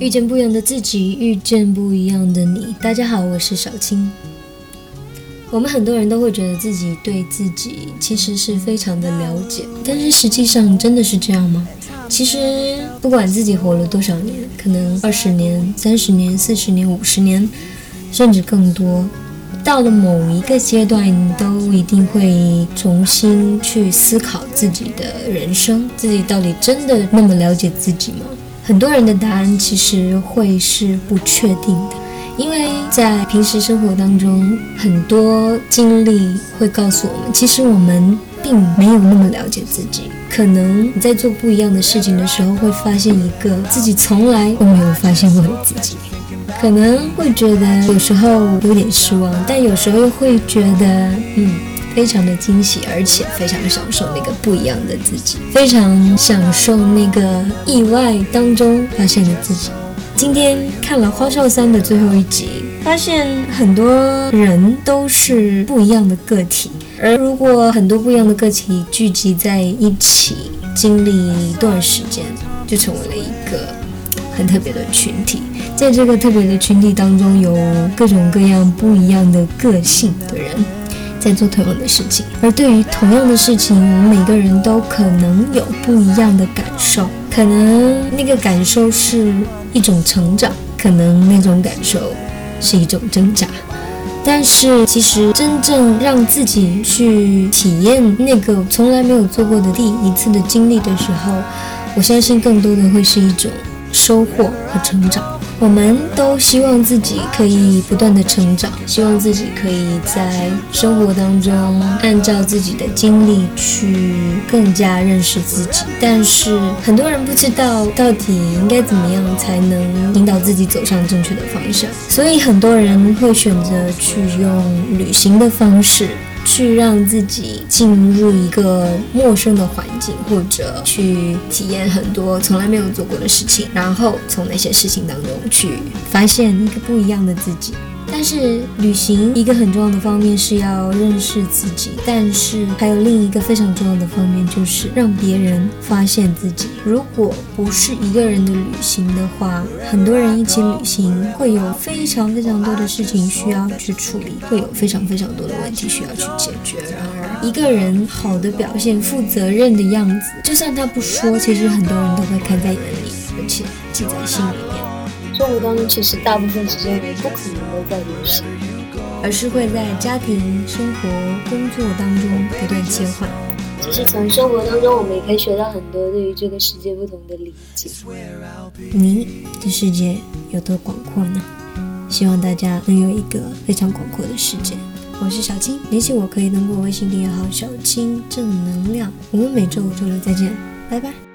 遇见不一样的自己，遇见不一样的你。大家好，我是小青。我们很多人都会觉得自己对自己其实是非常的了解，但是实际上真的是这样吗？其实不管自己活了多少年，可能二十年、三十年、四十年、五十年，甚至更多。到了某一个阶段，你都一定会重新去思考自己的人生，自己到底真的那么了解自己吗？很多人的答案其实会是不确定的，因为在平时生活当中，很多经历会告诉我们，其实我们并没有那么了解自己。可能你在做不一样的事情的时候，会发现一个自己从来都没有发现过的自己。可能会觉得有时候有点失望，但有时候又会觉得，嗯，非常的惊喜，而且非常享受那个不一样的自己，非常享受那个意外当中发现的自己。今天看了《花少三》的最后一集，发现很多人都是不一样的个体，而如果很多不一样的个体聚集在一起，经历一段时间，就成为了一个很特别的群体。在这个特别的群体当中，有各种各样不一样的个性的人在做同样的事情，而对于同样的事情，我们每个人都可能有不一样的感受。可能那个感受是一种成长，可能那种感受是一种挣扎。但是，其实真正让自己去体验那个从来没有做过的第一次的经历的时候，我相信更多的会是一种收获和成长。我们都希望自己可以不断的成长，希望自己可以在生活当中按照自己的经历去更加认识自己。但是很多人不知道到底应该怎么样才能引导自己走上正确的方向，所以很多人会选择去用旅行的方式。去让自己进入一个陌生的环境，或者去体验很多从来没有做过的事情，然后从那些事情当中去发现一个不一样的自己。但是旅行一个很重要的方面是要认识自己，但是还有另一个非常重要的方面就是让别人发现自己。如果不是一个人的旅行的话，很多人一起旅行会有非常非常多的事情需要去处理，会有非常非常多的问题需要去解决。然而一个人好的表现、负责任的样子，就算他不说，其实很多人都会看在眼里，而且记在心里面。生活当中，其实大部分时间不可能都在旅行，而是会在家庭、生活、工作当中不断切换。其实从生活当中，我们也可以学到很多对于这个世界不同的理解。你的世界有多广阔呢？希望大家能有一个非常广阔的世界。我是小青，联系我可以通过微信订阅号“小青正能量”。我们每周五、周六再见，拜拜。